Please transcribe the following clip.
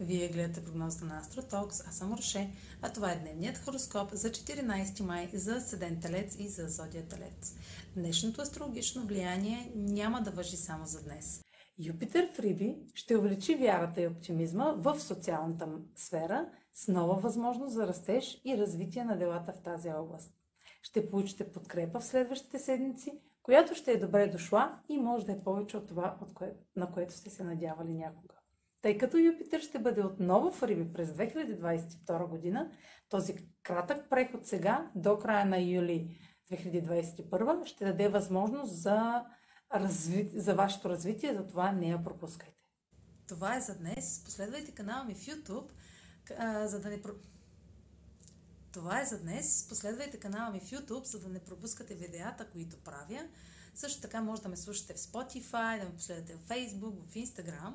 Вие гледате прогнозата на Астротокс, аз съм Роше, а това е дневният хороскоп за 14 май за Седен Телец и за Зодия Телец. Днешното астрологично влияние няма да въжи само за днес. Юпитер в Риби ще увеличи вярата и оптимизма в социалната сфера с нова възможност за растеж и развитие на делата в тази област. Ще получите подкрепа в следващите седмици, която ще е добре дошла и може да е повече от това, на което сте се надявали някога. Тъй като Юпитер ще бъде отново в Риби през 2022 година, този кратък преход сега до края на юли 2021 ще даде възможност за, разви... за вашето развитие, затова не я пропускайте. Това е за днес. Последвайте канала ми в YouTube, за да не... Това е за днес. Последвайте канала ми в YouTube, за да не пропускате видеята, които правя. Също така може да ме слушате в Spotify, да ме последвате в Facebook, в Instagram.